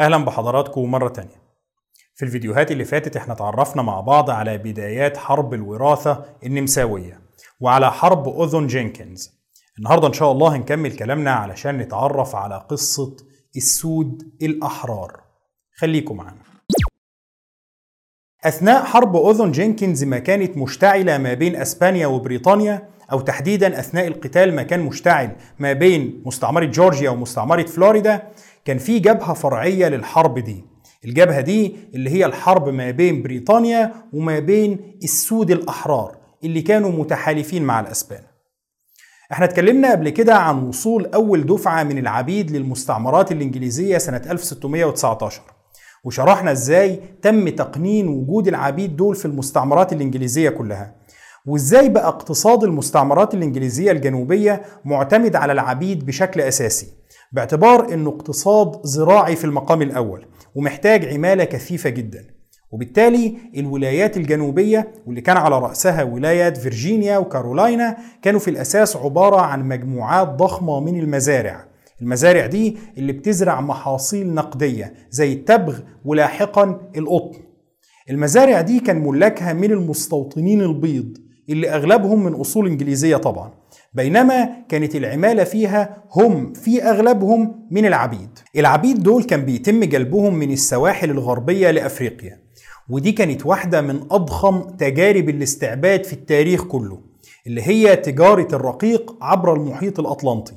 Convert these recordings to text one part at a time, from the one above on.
أهلا بحضراتكم مرة تانية. في الفيديوهات اللي فاتت إحنا تعرفنا مع بعض على بدايات حرب الوراثة النمساوية وعلى حرب أذن جينكنز. النهاردة إن شاء الله هنكمل كلامنا علشان نتعرف على قصة السود الأحرار. خليكم معانا. أثناء حرب أذن جينكنز ما كانت مشتعلة ما بين أسبانيا وبريطانيا أو تحديدا أثناء القتال ما كان مشتعل ما بين مستعمرة جورجيا ومستعمرة فلوريدا كان في جبهة فرعية للحرب دي. الجبهة دي اللي هي الحرب ما بين بريطانيا وما بين السود الأحرار اللي كانوا متحالفين مع الأسبان. إحنا اتكلمنا قبل كده عن وصول أول دفعة من العبيد للمستعمرات الإنجليزية سنة 1619 وشرحنا إزاي تم تقنين وجود العبيد دول في المستعمرات الإنجليزية كلها. وإزاي بقى اقتصاد المستعمرات الإنجليزية الجنوبية معتمد على العبيد بشكل أساسي. باعتبار إنه اقتصاد زراعي في المقام الأول ومحتاج عمالة كثيفة جدا. وبالتالي الولايات الجنوبية واللي كان على رأسها ولايات فيرجينيا وكارولاينا كانوا في الأساس عبارة عن مجموعات ضخمة من المزارع. المزارع دي اللي بتزرع محاصيل نقدية زي التبغ ولاحقا القطن. المزارع دي كان ملاكها من المستوطنين البيض اللي أغلبهم من أصول إنجليزية طبعا. بينما كانت العمالة فيها هم في أغلبهم من العبيد. العبيد دول كان بيتم جلبهم من السواحل الغربية لأفريقيا ودي كانت واحدة من أضخم تجارب الاستعباد في التاريخ كله اللي هي تجارة الرقيق عبر المحيط الأطلنطي.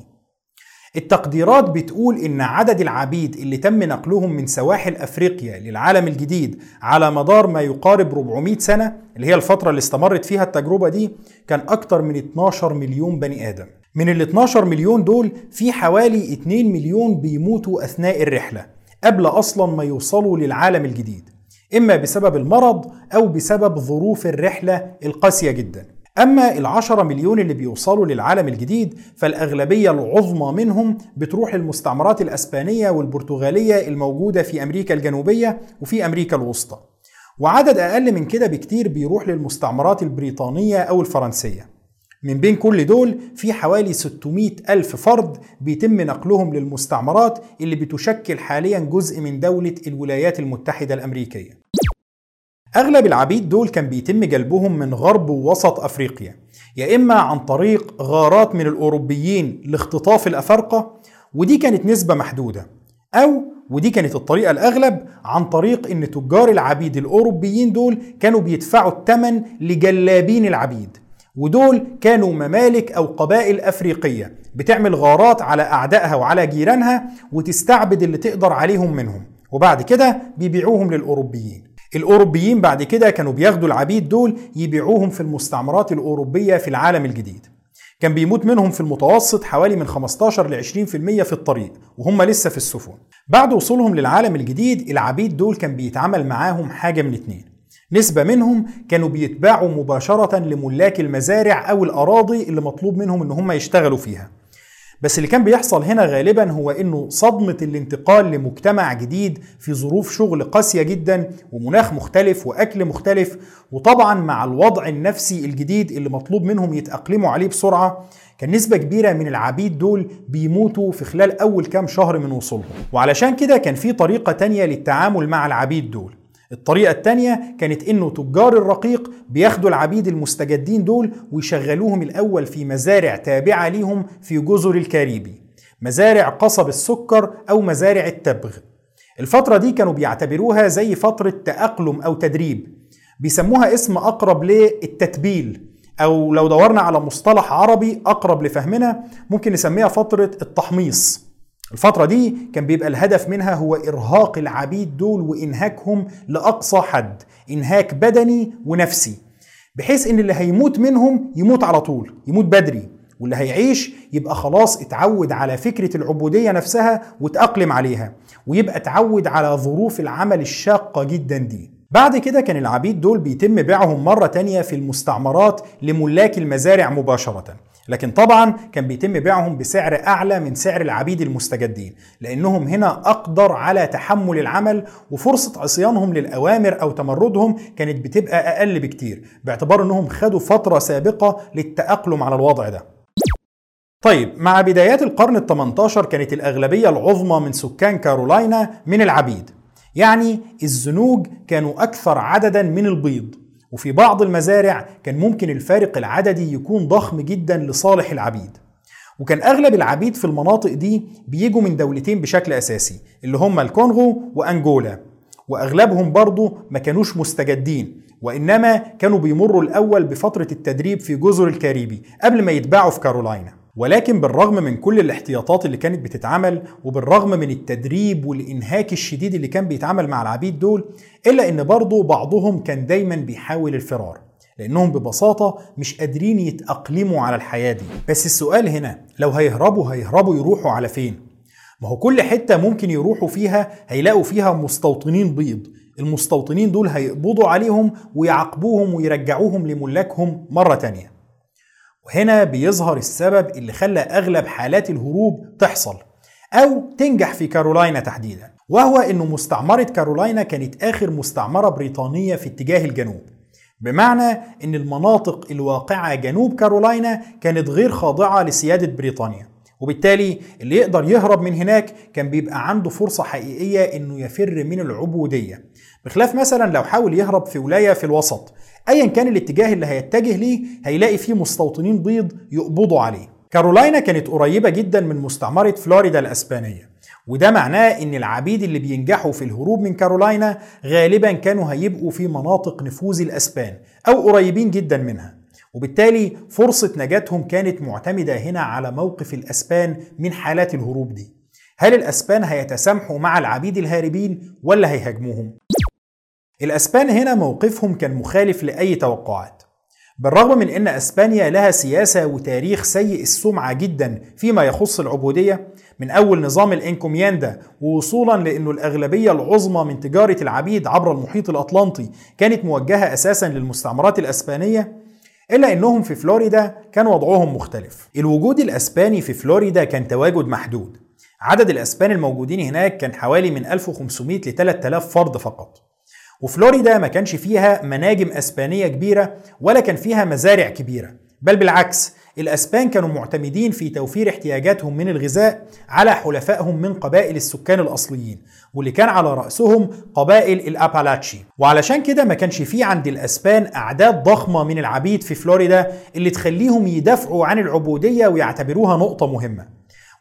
التقديرات بتقول إن عدد العبيد اللي تم نقلهم من سواحل أفريقيا للعالم الجديد على مدار ما يقارب 400 سنة اللي هي الفترة اللي استمرت فيها التجربة دي كان أكتر من 12 مليون بني آدم. من ال 12 مليون دول في حوالي 2 مليون بيموتوا أثناء الرحلة قبل أصلا ما يوصلوا للعالم الجديد إما بسبب المرض أو بسبب ظروف الرحلة القاسية جدا. أما العشرة مليون اللي بيوصلوا للعالم الجديد فالأغلبية العظمى منهم بتروح المستعمرات الأسبانية والبرتغالية الموجودة في أمريكا الجنوبية وفي أمريكا الوسطى. وعدد أقل من كده بكتير بيروح للمستعمرات البريطانية أو الفرنسية. من بين كل دول في حوالي 600 ألف فرد بيتم نقلهم للمستعمرات اللي بتشكل حاليا جزء من دولة الولايات المتحدة الأمريكية. أغلب العبيد دول كان بيتم جلبهم من غرب ووسط أفريقيا يا إما عن طريق غارات من الأوروبيين لاختطاف الأفارقة ودي كانت نسبة محدودة أو ودي كانت الطريقة الأغلب عن طريق إن تجار العبيد الأوروبيين دول كانوا بيدفعوا الثمن لجلابين العبيد ودول كانوا ممالك أو قبائل أفريقية بتعمل غارات على أعدائها وعلى جيرانها وتستعبد اللي تقدر عليهم منهم وبعد كده بيبيعوهم للأوروبيين. الأوروبيين بعد كده كانوا بياخدوا العبيد دول يبيعوهم في المستعمرات الأوروبية في العالم الجديد. كان بيموت منهم في المتوسط حوالي من 15 ل 20% في الطريق وهم لسه في السفن. بعد وصولهم للعالم الجديد العبيد دول كان بيتعامل معاهم حاجة من اتنين. نسبة منهم كانوا بيتباعوا مباشرة لملاك المزارع أو الأراضي اللي مطلوب منهم إن هم يشتغلوا فيها. بس اللي كان بيحصل هنا غالبا هو إنه صدمة الانتقال لمجتمع جديد في ظروف شغل قاسية جدا ومناخ مختلف وأكل مختلف. وطبعا مع الوضع النفسي الجديد اللي مطلوب منهم يتأقلموا عليه بسرعة كان نسبة كبيرة من العبيد دول بيموتوا في خلال أول كام شهر من وصولهم. وعلشان كده كان في طريقة تانية للتعامل مع العبيد دول. الطريقة التانية كانت إنه تجار الرقيق بياخدوا العبيد المستجدين دول ويشغلوهم الأول في مزارع تابعة ليهم في جزر الكاريبي مزارع قصب السكر أو مزارع التبغ. الفترة دي كانوا بيعتبروها زي فترة تأقلم أو تدريب بيسموها اسم أقرب للتتبيل أو لو دورنا على مصطلح عربي أقرب لفهمنا ممكن نسميها فترة التحميص. الفترة دي كان بيبقى الهدف منها هو إرهاق العبيد دول وإنهاكهم لأقصى حد إنهاك بدني ونفسي بحيث إن اللي هيموت منهم يموت على طول يموت بدري واللي هيعيش يبقى خلاص اتعود على فكرة العبودية نفسها وتأقلم عليها ويبقى اتعود على ظروف العمل الشاقة جدا دي. بعد كده كان العبيد دول بيتم بيعهم مرة تانية في المستعمرات لملاك المزارع مباشرة. لكن طبعا كان بيتم بيعهم بسعر أعلى من سعر العبيد المستجدين لأنهم هنا أقدر على تحمل العمل وفرصة عصيانهم للأوامر أو تمردهم كانت بتبقى أقل بكتير باعتبار إنهم خدوا فترة سابقة للتأقلم على الوضع ده. طيب مع بدايات القرن ال 18 كانت الأغلبية العظمى من سكان كارولاينا من العبيد يعني الزنوج كانوا أكثر عددا من البيض. وفي بعض المزارع كان ممكن الفارق العددي يكون ضخم جدا لصالح العبيد. وكان أغلب العبيد في المناطق دي بيجوا من دولتين بشكل أساسي اللي هما الكونغو وأنجولا. وأغلبهم برضه ما كانوش مستجدين وإنما كانوا بيمروا الأول بفترة التدريب في جزر الكاريبي قبل ما يتباعوا في كارولاينا. ولكن بالرغم من كل الاحتياطات اللي كانت بتتعمل وبالرغم من التدريب والإنهاك الشديد اللي كان بيتعمل مع العبيد دول إلا إن برضه بعضهم كان دايما بيحاول الفرار لأنهم ببساطة مش قادرين يتأقلموا على الحياة دي. بس السؤال هنا لو هيهربوا هيهربوا يروحوا على فين؟ ما هو كل حتة ممكن يروحوا فيها هيلاقوا فيها مستوطنين بيض. المستوطنين دول هيقبضوا عليهم ويعاقبوهم ويرجعوهم لملاكهم مرة تانية. وهنا بيظهر السبب اللي خلى أغلب حالات الهروب تحصل أو تنجح في كارولاينا تحديدا وهو إنه مستعمرة كارولاينا كانت آخر مستعمرة بريطانية في اتجاه الجنوب. بمعنى إن المناطق الواقعة جنوب كارولاينا كانت غير خاضعة لسيادة بريطانيا. وبالتالي اللي يقدر يهرب من هناك كان بيبقى عنده فرصة حقيقية إنه يفر من العبودية. بخلاف مثلا لو حاول يهرب في ولاية في الوسط ايا كان الاتجاه اللي هيتجه ليه هيلاقي فيه مستوطنين بيض يقبضوا عليه. كارولاينا كانت قريبة جدا من مستعمرة فلوريدا الأسبانية وده معناه إن العبيد اللي بينجحوا في الهروب من كارولاينا غالبا كانوا هيبقوا في مناطق نفوذ الأسبان أو قريبين جدا منها. وبالتالي فرصة نجاتهم كانت معتمدة هنا على موقف الأسبان من حالات الهروب دي. هل الأسبان هيتسامحوا مع العبيد الهاربين ولا هيهاجموهم؟ الأسبان هنا موقفهم كان مخالف لأي توقعات. بالرغم من أن أسبانيا لها سياسة وتاريخ سيء السمعة جدا فيما يخص العبودية من أول نظام الإنكومياندا ووصولا لأنه الأغلبية العظمى من تجارة العبيد عبر المحيط الأطلنطي كانت موجهة أساسا للمستعمرات الأسبانية إلا أنهم في فلوريدا كان وضعهم مختلف. الوجود الأسباني في فلوريدا كان تواجد محدود. عدد الأسبان الموجودين هناك كان حوالي من 1500 ل 3000 فرد فقط. وفلوريدا ما كانش فيها مناجم أسبانية كبيرة ولا كان فيها مزارع كبيرة. بل بالعكس الأسبان كانوا معتمدين في توفير احتياجاتهم من الغذاء على حلفائهم من قبائل السكان الأصليين واللي كان على رأسهم قبائل الأبالاتشي وعلشان كده ما كانش فيه عند الأسبان أعداد ضخمة من العبيد في فلوريدا اللي تخليهم يدافعوا عن العبودية ويعتبروها نقطة مهمة.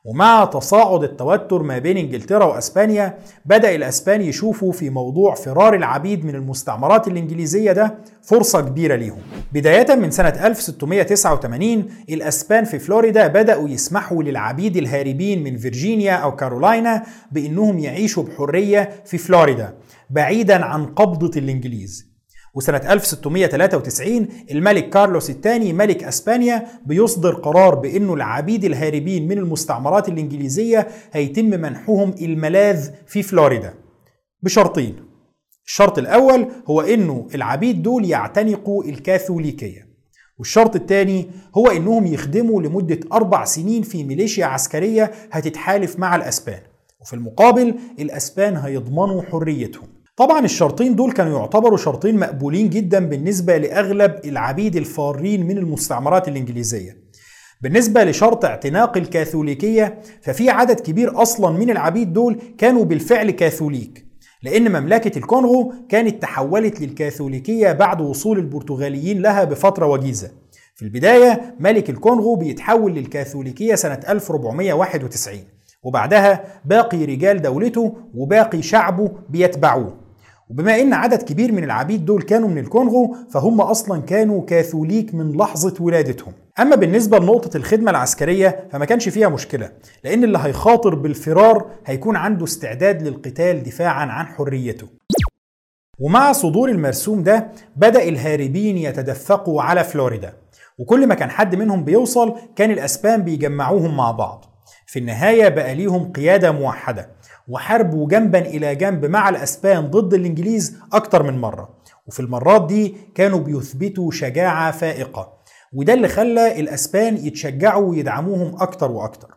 ومع تصاعد التوتر ما بين إنجلترا وأسبانيا بدأ الأسبان يشوفوا في موضوع فرار العبيد من المستعمرات الإنجليزية ده فرصة كبيرة ليهم. بداية من سنة 1689 الأسبان في فلوريدا بدأوا يسمحوا للعبيد الهاربين من فيرجينيا أو كارولاينا بإنهم يعيشوا بحرية في فلوريدا بعيدا عن قبضة الإنجليز. وسنة 1693 الملك كارلوس الثاني ملك أسبانيا بيصدر قرار بأنه العبيد الهاربين من المستعمرات الإنجليزية هيتم منحهم الملاذ في فلوريدا. بشرطين. الشرط الأول هو إنه العبيد دول يعتنقوا الكاثوليكية. والشرط الثاني هو إنهم يخدموا لمدة أربع سنين في ميليشيا عسكرية هتتحالف مع الأسبان. وفي المقابل الأسبان هيضمنوا حريتهم. طبعا الشرطين دول كانوا يعتبروا شرطين مقبولين جدا بالنسبة لأغلب العبيد الفارين من المستعمرات الإنجليزية. بالنسبة لشرط اعتناق الكاثوليكية ففي عدد كبير أصلا من العبيد دول كانوا بالفعل كاثوليك لأن مملكة الكونغو كانت تحولت للكاثوليكية بعد وصول البرتغاليين لها بفترة وجيزة. في البداية ملك الكونغو بيتحول للكاثوليكية سنة 1491 وبعدها باقي رجال دولته وباقي شعبه بيتبعوه. وبما إن عدد كبير من العبيد دول كانوا من الكونغو فهم أصلا كانوا كاثوليك من لحظة ولادتهم. أما بالنسبة لنقطة الخدمة العسكرية فما كانش فيها مشكلة لأن اللي هيخاطر بالفرار هيكون عنده استعداد للقتال دفاعا عن حريته. ومع صدور المرسوم ده بدأ الهاربين يتدفقوا على فلوريدا. وكل ما كان حد منهم بيوصل كان الأسبان بيجمعوهم مع بعض. في النهاية بقى ليهم قيادة موحدة. وحاربوا جنبا إلى جنب مع الأسبان ضد الإنجليز أكتر من مرة. وفي المرات دي كانوا بيثبتوا شجاعة فائقة. وده اللي خلى الأسبان يتشجعوا ويدعموهم أكتر وأكتر.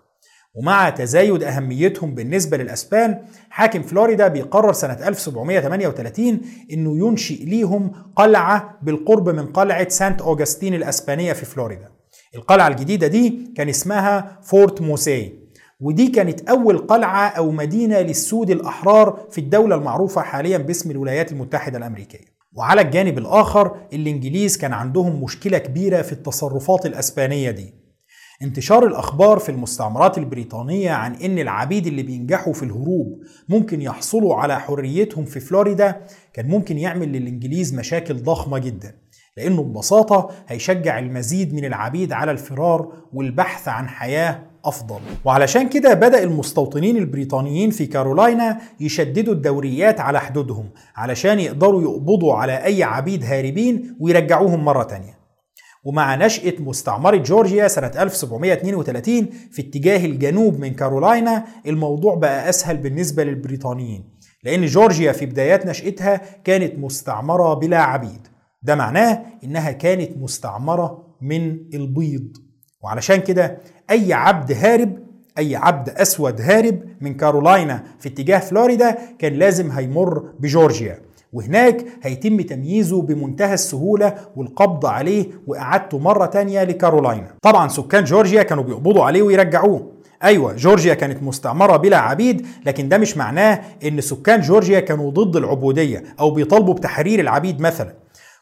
ومع تزايد أهميتهم بالنسبة للأسبان حاكم فلوريدا بيقرر سنة 1738 إنه ينشئ ليهم قلعة بالقرب من قلعة سانت أوغستين الأسبانية في فلوريدا. القلعة الجديدة دي كان اسمها فورت موسي. ودي كانت أول قلعة أو مدينة للسود الأحرار في الدولة المعروفة حاليا باسم الولايات المتحدة الأمريكية. وعلى الجانب الآخر الإنجليز كان عندهم مشكلة كبيرة في التصرفات الأسبانية دي. انتشار الأخبار في المستعمرات البريطانية عن إن العبيد اللي بينجحوا في الهروب ممكن يحصلوا على حريتهم في فلوريدا كان ممكن يعمل للإنجليز مشاكل ضخمة جدا لأنه ببساطة هيشجع المزيد من العبيد على الفرار والبحث عن حياة أفضل. وعلشان كده بدأ المستوطنين البريطانيين في كارولاينا يشددوا الدوريات على حدودهم علشان يقدروا يقبضوا على أي عبيد هاربين ويرجعوهم مرة تانية. ومع نشأة مستعمرة جورجيا سنة 1732 في اتجاه الجنوب من كارولاينا الموضوع بقى أسهل بالنسبة للبريطانيين لأن جورجيا في بدايات نشأتها كانت مستعمرة بلا عبيد. ده معناه إنها كانت مستعمرة من البيض. وعلشان كده أي عبد هارب أي عبد أسود هارب من كارولاينا في اتجاه فلوريدا كان لازم هيمر بجورجيا. وهناك هيتم تمييزه بمنتهى السهولة والقبض عليه وإعادته مرة تانية لكارولاينا. طبعا سكان جورجيا كانوا بيقبضوا عليه ويرجعوه. أيوه جورجيا كانت مستعمرة بلا عبيد لكن ده مش معناه إن سكان جورجيا كانوا ضد العبودية أو بيطالبوا بتحرير العبيد مثلا.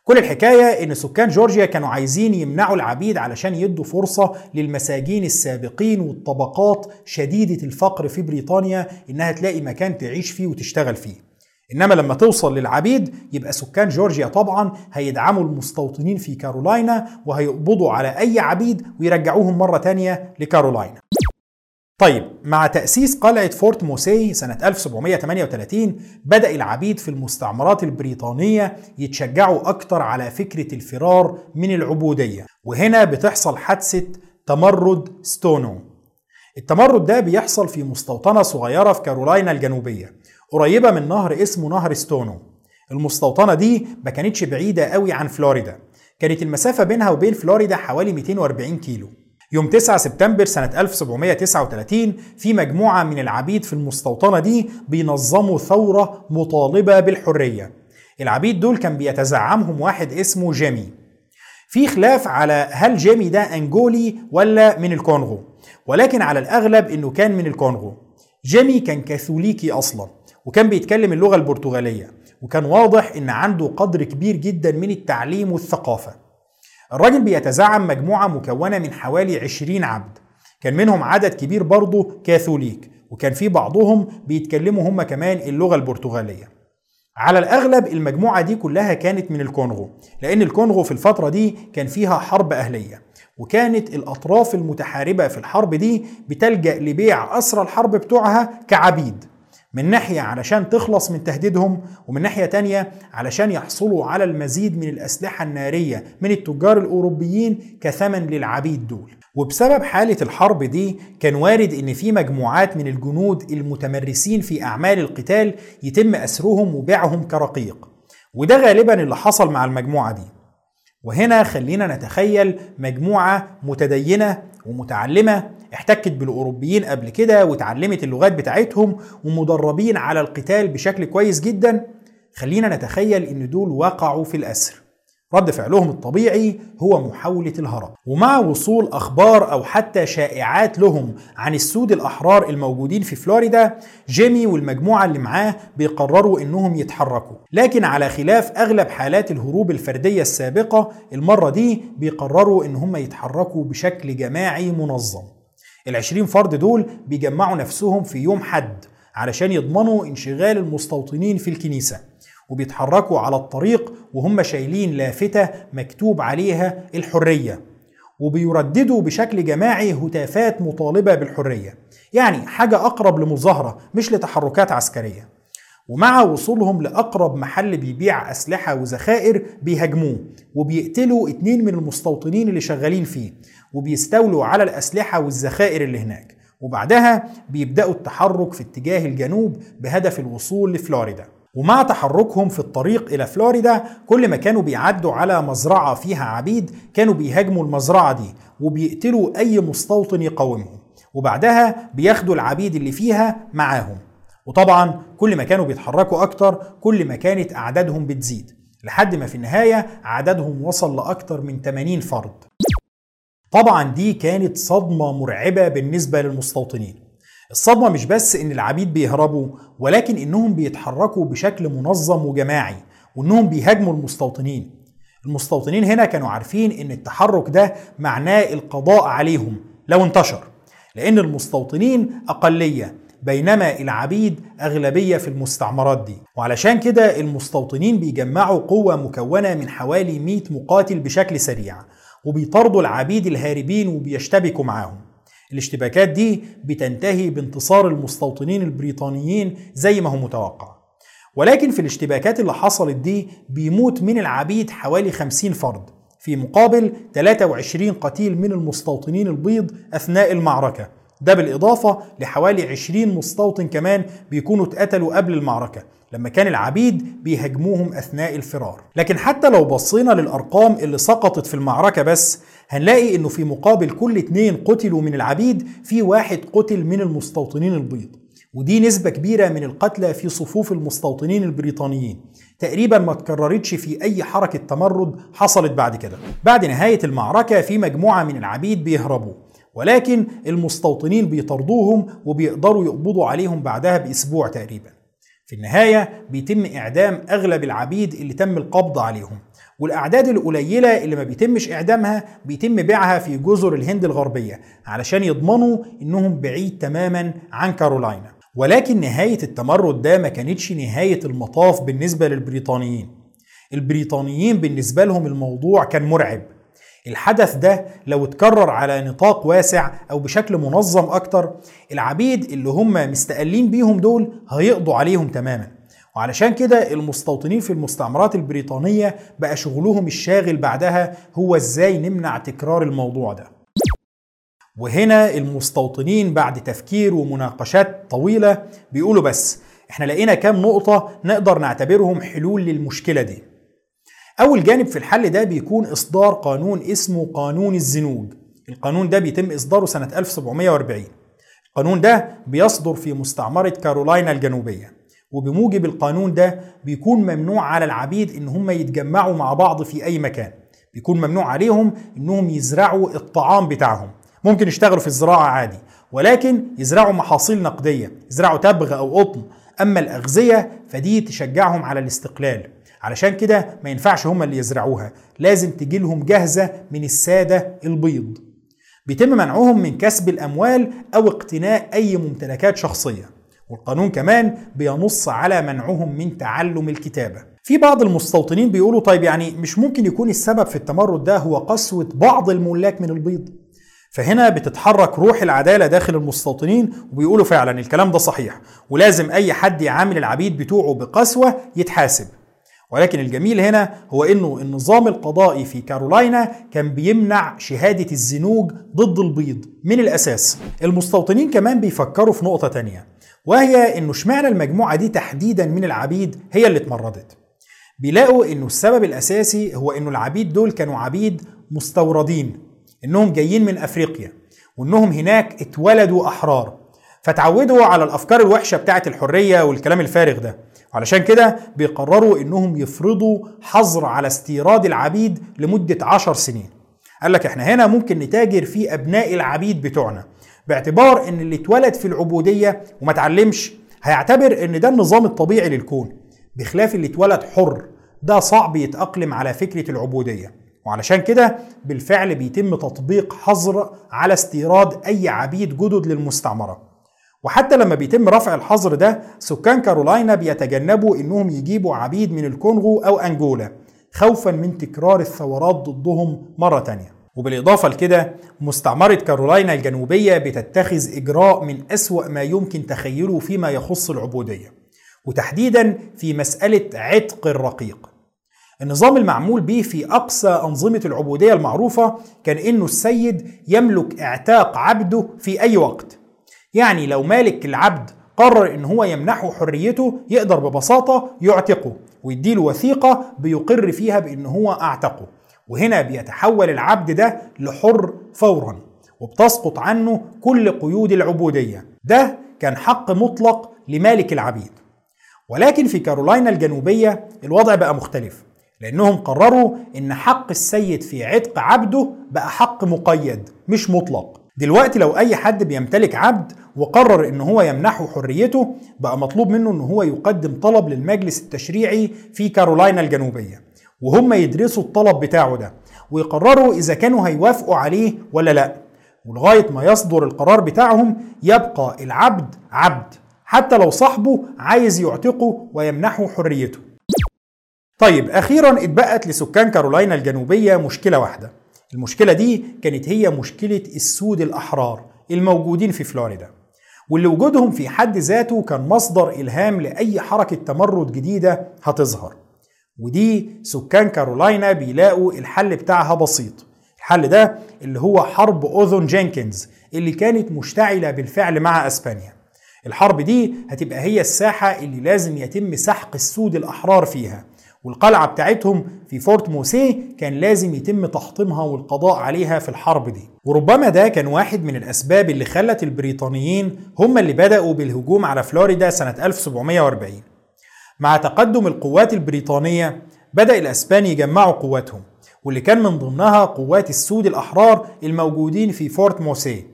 كل الحكاية إن سكان جورجيا كانوا عايزين يمنعوا العبيد علشان يدوا فرصة للمساجين السابقين والطبقات شديدة الفقر في بريطانيا إنها تلاقي مكان تعيش فيه وتشتغل فيه. إنما لما توصل للعبيد يبقى سكان جورجيا طبعا هيدعموا المستوطنين في كارولاينا وهيقبضوا على أي عبيد ويرجعوهم مرة تانية لكارولاينا. طيب مع تأسيس قلعة فورت موسي سنة 1738 بدأ العبيد في المستعمرات البريطانية يتشجعوا أكتر على فكرة الفرار من العبودية وهنا بتحصل حادثة تمرد ستونو. التمرد ده بيحصل في مستوطنة صغيرة في كارولاينا الجنوبية قريبة من نهر اسمه نهر ستونو. المستوطنة دي ما كانتش بعيدة قوي عن فلوريدا كانت المسافة بينها وبين فلوريدا حوالي 240 كيلو. يوم 9 سبتمبر سنة 1739 في مجموعة من العبيد في المستوطنة دي بينظموا ثورة مطالبة بالحرية. العبيد دول كان بيتزعمهم واحد اسمه جيمي. في خلاف على هل جيمي ده أنجولي ولا من الكونغو ولكن على الأغلب إنه كان من الكونغو. جيمي كان كاثوليكي أصلا وكان بيتكلم اللغة البرتغالية وكان واضح إن عنده قدر كبير جدا من التعليم والثقافة. الراجل بيتزعم مجموعة مكونة من حوالي 20 عبد. كان منهم عدد كبير برضه كاثوليك وكان في بعضهم بيتكلموا هم كمان اللغة البرتغالية. على الأغلب المجموعة دي كلها كانت من الكونغو لأن الكونغو في الفترة دي كان فيها حرب أهلية وكانت الأطراف المتحاربة في الحرب دي بتلجأ لبيع أسرى الحرب بتوعها كعبيد. من ناحية علشان تخلص من تهديدهم ومن ناحية تانية علشان يحصلوا على المزيد من الأسلحة النارية من التجار الأوروبيين كثمن للعبيد دول. وبسبب حالة الحرب دي كان وارد إن في مجموعات من الجنود المتمرسين في أعمال القتال يتم أسرهم وبيعهم كرقيق. وده غالبا اللي حصل مع المجموعة دي. وهنا خلينا نتخيل مجموعة متدينة ومتعلمة احتكت بالأوروبيين قبل كده وتعلمت اللغات بتاعتهم ومدربين على القتال بشكل كويس جدا. خلينا نتخيل إن دول وقعوا في الأسر. رد فعلهم الطبيعي هو محاولة الهرب. ومع وصول أخبار أو حتى شائعات لهم عن السود الأحرار الموجودين في فلوريدا جيمي والمجموعة اللي معاه بيقرروا إنهم يتحركوا. لكن على خلاف أغلب حالات الهروب الفردية السابقة المرة دي بيقرروا إن هم يتحركوا بشكل جماعي منظم. العشرين فرد دول بيجمعوا نفسهم في يوم حد علشان يضمنوا انشغال المستوطنين في الكنيسة وبيتحركوا على الطريق وهم شايلين لافتة مكتوب عليها الحرية وبيرددوا بشكل جماعي هتافات مطالبة بالحرية يعني حاجة أقرب لمظاهرة مش لتحركات عسكرية. ومع وصولهم لأقرب محل بيبيع أسلحة وذخائر بيهاجموه وبيقتلوا اتنين من المستوطنين اللي شغالين فيه وبيستولوا على الأسلحة والذخائر اللي هناك. وبعدها بيبدأوا التحرك في اتجاه الجنوب بهدف الوصول لفلوريدا. ومع تحركهم في الطريق إلى فلوريدا كل ما كانوا بيعدوا على مزرعة فيها عبيد كانوا بيهاجموا المزرعة دي وبيقتلوا أي مستوطن يقاومهم. وبعدها بياخدوا العبيد اللي فيها معاهم. وطبعا كل ما كانوا بيتحركوا أكتر كل ما كانت أعدادهم بتزيد. لحد ما في النهاية عددهم وصل لأكتر من 80 فرد. طبعا دي كانت صدمة مرعبة بالنسبة للمستوطنين. الصدمة مش بس إن العبيد بيهربوا ولكن إنهم بيتحركوا بشكل منظم وجماعي وإنهم بيهاجموا المستوطنين. المستوطنين هنا كانوا عارفين إن التحرك ده معناه القضاء عليهم لو انتشر لأن المستوطنين أقلية بينما العبيد أغلبية في المستعمرات دي. وعلشان كده المستوطنين بيجمعوا قوة مكونة من حوالي 100 مقاتل بشكل سريع وبيطاردوا العبيد الهاربين وبيشتبكوا معاهم. الاشتباكات دي بتنتهي بانتصار المستوطنين البريطانيين زي ما هو متوقع. ولكن في الاشتباكات اللي حصلت دي بيموت من العبيد حوالي 50 فرد في مقابل 23 قتيل من المستوطنين البيض أثناء المعركة. ده بالإضافة لحوالي 20 مستوطن كمان بيكونوا اتقتلوا قبل المعركة لما كان العبيد بيهاجموهم أثناء الفرار. لكن حتى لو بصينا للأرقام اللي سقطت في المعركة بس هنلاقي إنه في مقابل كل اتنين قتلوا من العبيد في واحد قتل من المستوطنين البيض. ودي نسبة كبيرة من القتلى في صفوف المستوطنين البريطانيين. تقريبا ما تكررتش في أي حركة تمرد حصلت بعد كده. بعد نهاية المعركة في مجموعة من العبيد بيهربوا. ولكن المستوطنين بيطردوهم وبيقدروا يقبضوا عليهم بعدها بأسبوع تقريبا. في النهاية بيتم إعدام أغلب العبيد اللي تم القبض عليهم والأعداد القليلة اللي ما بيتمش إعدامها بيتم بيعها في جزر الهند الغربية علشان يضمنوا إنهم بعيد تماما عن كارولاينا. ولكن نهاية التمرد ده ما كانتش نهاية المطاف بالنسبة للبريطانيين. البريطانيين بالنسبة لهم الموضوع كان مرعب. الحدث ده لو اتكرر على نطاق واسع أو بشكل منظم أكتر العبيد اللي هم مستقلين بيهم دول هيقضوا عليهم تماما. وعلشان كده المستوطنين في المستعمرات البريطانية بقى شغلهم الشاغل بعدها هو إزاي نمنع تكرار الموضوع ده. وهنا المستوطنين بعد تفكير ومناقشات طويلة بيقولوا بس إحنا لقينا كام نقطة نقدر نعتبرهم حلول للمشكلة دي. أول جانب في الحل ده بيكون إصدار قانون اسمه قانون الزنوج. القانون ده بيتم إصداره سنة 1740 القانون ده بيصدر في مستعمرة كارولاينا الجنوبية. وبموجب القانون ده بيكون ممنوع على العبيد إن هم يتجمعوا مع بعض في أي مكان. بيكون ممنوع عليهم إنهم يزرعوا الطعام بتاعهم. ممكن يشتغلوا في الزراعة عادي ولكن يزرعوا محاصيل نقدية يزرعوا تبغ أو قطن. أما الأغذية فدي تشجعهم على الاستقلال. علشان كده ما ينفعش هم اللي يزرعوها. لازم تجي لهم جاهزة من السادة البيض. بيتم منعهم من كسب الأموال أو اقتناء أي ممتلكات شخصية. والقانون كمان بينص على منعهم من تعلم الكتابة. في بعض المستوطنين بيقولوا طيب يعني مش ممكن يكون السبب في التمرد ده هو قسوة بعض الملاك من البيض؟ فهنا بتتحرك روح العدالة داخل المستوطنين وبيقولوا فعلا الكلام ده صحيح. ولازم أي حد يعامل العبيد بتوعه بقسوة يتحاسب. ولكن الجميل هنا هو إنه النظام القضائي في كارولاينا كان بيمنع شهادة الزنوج ضد البيض من الأساس. المستوطنين كمان بيفكروا في نقطة تانية وهي إنه اشمعنى المجموعة دي تحديدا من العبيد هي اللي اتمردت؟ بيلاقوا إنه السبب الأساسي هو إنه العبيد دول كانوا عبيد مستوردين إنهم جايين من أفريقيا وإنهم هناك اتولدوا أحرار. فتعودوا على الأفكار الوحشة بتاعة الحرية والكلام الفارغ ده. علشان كده بيقرروا إنهم يفرضوا حظر على استيراد العبيد لمدة عشر سنين. قال لك إحنا هنا ممكن نتاجر في أبناء العبيد بتوعنا باعتبار إن اللي اتولد في العبودية وما تعلمش هيعتبر إن ده النظام الطبيعي للكون. بخلاف اللي اتولد حر ده صعب يتأقلم على فكرة العبودية. وعلشان كده بالفعل بيتم تطبيق حظر على استيراد أي عبيد جدد للمستعمرة. وحتى لما بيتم رفع الحظر ده سكان كارولاينا بيتجنبوا إنهم يجيبوا عبيد من الكونغو أو أنجولا خوفا من تكرار الثورات ضدهم مرة تانية. وبالإضافة لكده مستعمرة كارولاينا الجنوبية بتتخذ إجراء من أسوأ ما يمكن تخيله فيما يخص العبودية وتحديدا في مسألة عتق الرقيق. النظام المعمول به في أقصى أنظمة العبودية المعروفة كان إنه السيد يملك إعتاق عبده في أي وقت. يعني لو مالك العبد قرر إن هو يمنحه حريته يقدر ببساطة يعتقه ويديله وثيقة بيقر فيها بإن هو أعتقه. وهنا بيتحول العبد ده لحر فورا وبتسقط عنه كل قيود العبودية. ده كان حق مطلق لمالك العبيد. ولكن في كارولاينا الجنوبية الوضع بقى مختلف لأنهم قرروا إن حق السيد في عتق عبده بقى حق مقيد مش مطلق. دلوقتي لو أي حد بيمتلك عبد وقرر إن هو يمنحه حريته بقى مطلوب منه إن هو يقدم طلب للمجلس التشريعي في كارولاينا الجنوبية وهم يدرسوا الطلب بتاعه ده ويقرروا إذا كانوا هيوافقوا عليه ولا لأ. ولغاية ما يصدر القرار بتاعهم يبقى العبد عبد حتى لو صاحبه عايز يعتقه ويمنحه حريته. طيب أخيرا اتبقت لسكان كارولاينا الجنوبية مشكلة واحدة. المشكلة دي كانت هي مشكلة السود الأحرار الموجودين في فلوريدا واللي وجودهم في حد ذاته كان مصدر إلهام لأي حركة تمرد جديدة هتظهر. ودي سكان كارولاينا بيلاقوا الحل بتاعها بسيط. الحل ده اللي هو حرب أذن جينكنز اللي كانت مشتعلة بالفعل مع أسبانيا. الحرب دي هتبقى هي الساحة اللي لازم يتم سحق السود الأحرار فيها. والقلعة بتاعتهم في فورت موسيه كان لازم يتم تحطيمها والقضاء عليها في الحرب دي. وربما ده كان واحد من الأسباب اللي خلت البريطانيين هم اللي بدأوا بالهجوم على فلوريدا سنة 1740 مع تقدم القوات البريطانية بدأ الأسبان يجمعوا قواتهم واللي كان من ضمنها قوات السود الأحرار الموجودين في فورت موسيه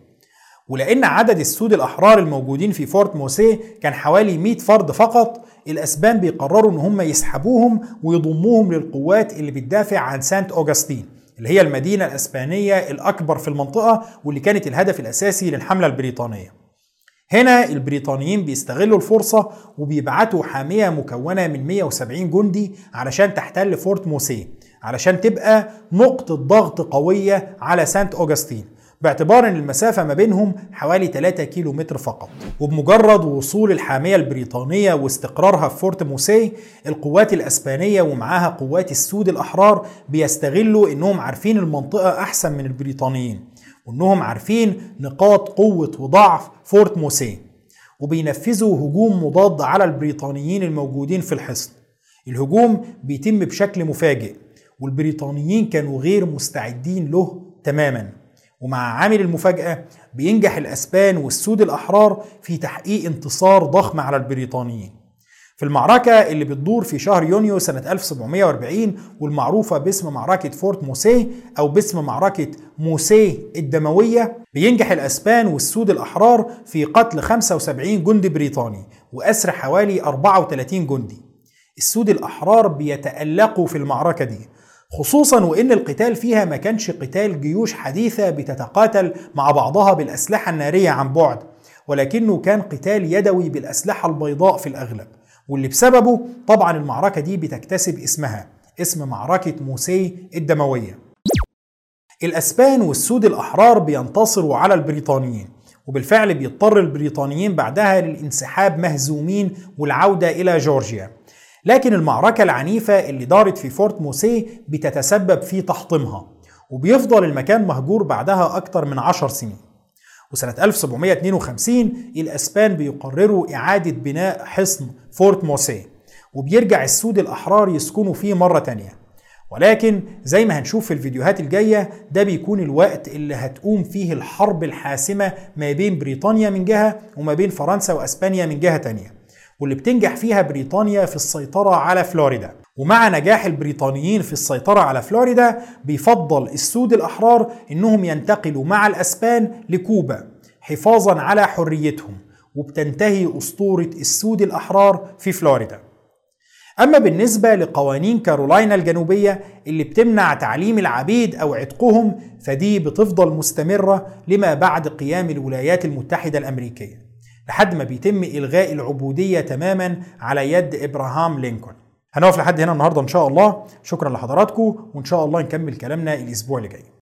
ولأن عدد السود الأحرار الموجودين في فورت موسيه كان حوالي 100 فرد فقط الأسبان بيقرروا إن هم يسحبوهم ويضموهم للقوات اللي بتدافع عن سانت أوغسطين اللي هي المدينة الأسبانية الأكبر في المنطقة واللي كانت الهدف الأساسي للحملة البريطانية. هنا البريطانيين بيستغلوا الفرصة وبيبعتوا حامية مكونة من 170 جندي علشان تحتل فورت موسيه علشان تبقى نقطة ضغط قوية على سانت أوغسطين باعتبار إن المسافة ما بينهم حوالي 3 كيلو متر فقط. وبمجرد وصول الحامية البريطانية واستقرارها في فورت موسي القوات الأسبانية ومعاها قوات السود الأحرار بيستغلوا إنهم عارفين المنطقة أحسن من البريطانيين وإنهم عارفين نقاط قوة وضعف فورت موسي. وبينفذوا هجوم مضاد على البريطانيين الموجودين في الحصن. الهجوم بيتم بشكل مفاجئ والبريطانيين كانوا غير مستعدين له تماما. ومع عامل المفاجأة بينجح الأسبان والسود الأحرار في تحقيق انتصار ضخم على البريطانيين. في المعركة اللي بتدور في شهر يونيو سنة 1740 والمعروفة باسم معركة فورت موسيه أو باسم معركة موسيه الدموية بينجح الأسبان والسود الأحرار في قتل 75 جندي بريطاني وأسر حوالي 34 جندي. السود الأحرار بيتألقوا في المعركة دي خصوصا وإن القتال فيها ما كانش قتال جيوش حديثة بتتقاتل مع بعضها بالأسلحة النارية عن بعد ولكنه كان قتال يدوي بالأسلحة البيضاء في الأغلب. واللي بسببه طبعا المعركة دي بتكتسب اسمها اسم معركة موسي الدموية. الأسبان والسود الأحرار بينتصروا على البريطانيين وبالفعل بيضطر البريطانيين بعدها للانسحاب مهزومين والعودة إلى جورجيا. لكن المعركة العنيفة اللي دارت في فورت موسيه بتتسبب في تحطيمها وبيفضل المكان مهجور بعدها أكثر من عشر سنين. وسنة 1752 الأسبان بيقرروا إعادة بناء حصن فورت موسيه وبيرجع السود الأحرار يسكنوا فيه مرة تانية. ولكن زي ما هنشوف في الفيديوهات الجاية ده بيكون الوقت اللي هتقوم فيه الحرب الحاسمة ما بين بريطانيا من جهة وما بين فرنسا وأسبانيا من جهة تانية. واللي بتنجح فيها بريطانيا في السيطرة على فلوريدا. ومع نجاح البريطانيين في السيطرة على فلوريدا بيفضل السود الأحرار إنهم ينتقلوا مع الأسبان لكوبا حفاظا على حريتهم وبتنتهي أسطورة السود الأحرار في فلوريدا. أما بالنسبة لقوانين كارولاينا الجنوبية اللي بتمنع تعليم العبيد أو عتقهم فدي بتفضل مستمرة لما بعد قيام الولايات المتحدة الأمريكية. لحد ما بيتم إلغاء العبودية تماما على يد إبراهام لينكولن. هنقف لحد هنا النهاردة إن شاء الله. شكرا لحضراتكم وإن شاء الله نكمل كلامنا الأسبوع اللي جاي.